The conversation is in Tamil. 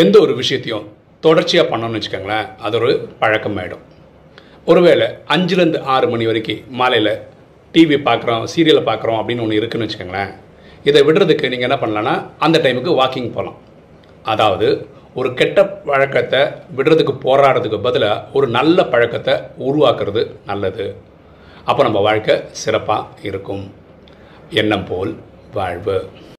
எந்த ஒரு விஷயத்தையும் தொடர்ச்சியாக பண்ணோம்னு வச்சுக்கோங்களேன் அது ஒரு பழக்கமாயிடும். ஒருவேளை அஞ்சுலேருந்து ஆறு மணி வரைக்கும் மாலையில் டிவி பார்க்குறோம் சீரியலை பார்க்குறோம் அப்படின்னு ஒன்று இருக்குன்னு வச்சுக்கோங்களேன் இதை விடுறதுக்கு நீங்கள் என்ன பண்ணலான்னா அந்த டைமுக்கு வாக்கிங் போகலாம் அதாவது ஒரு கெட்ட பழக்கத்தை விடுறதுக்கு போராடுறதுக்கு பதிலாக ஒரு நல்ல பழக்கத்தை உருவாக்குறது நல்லது. அப்போ நம்ம வாழ்க்கை சிறப்பாக இருக்கும். எண்ணம் போல் வாழ்வு.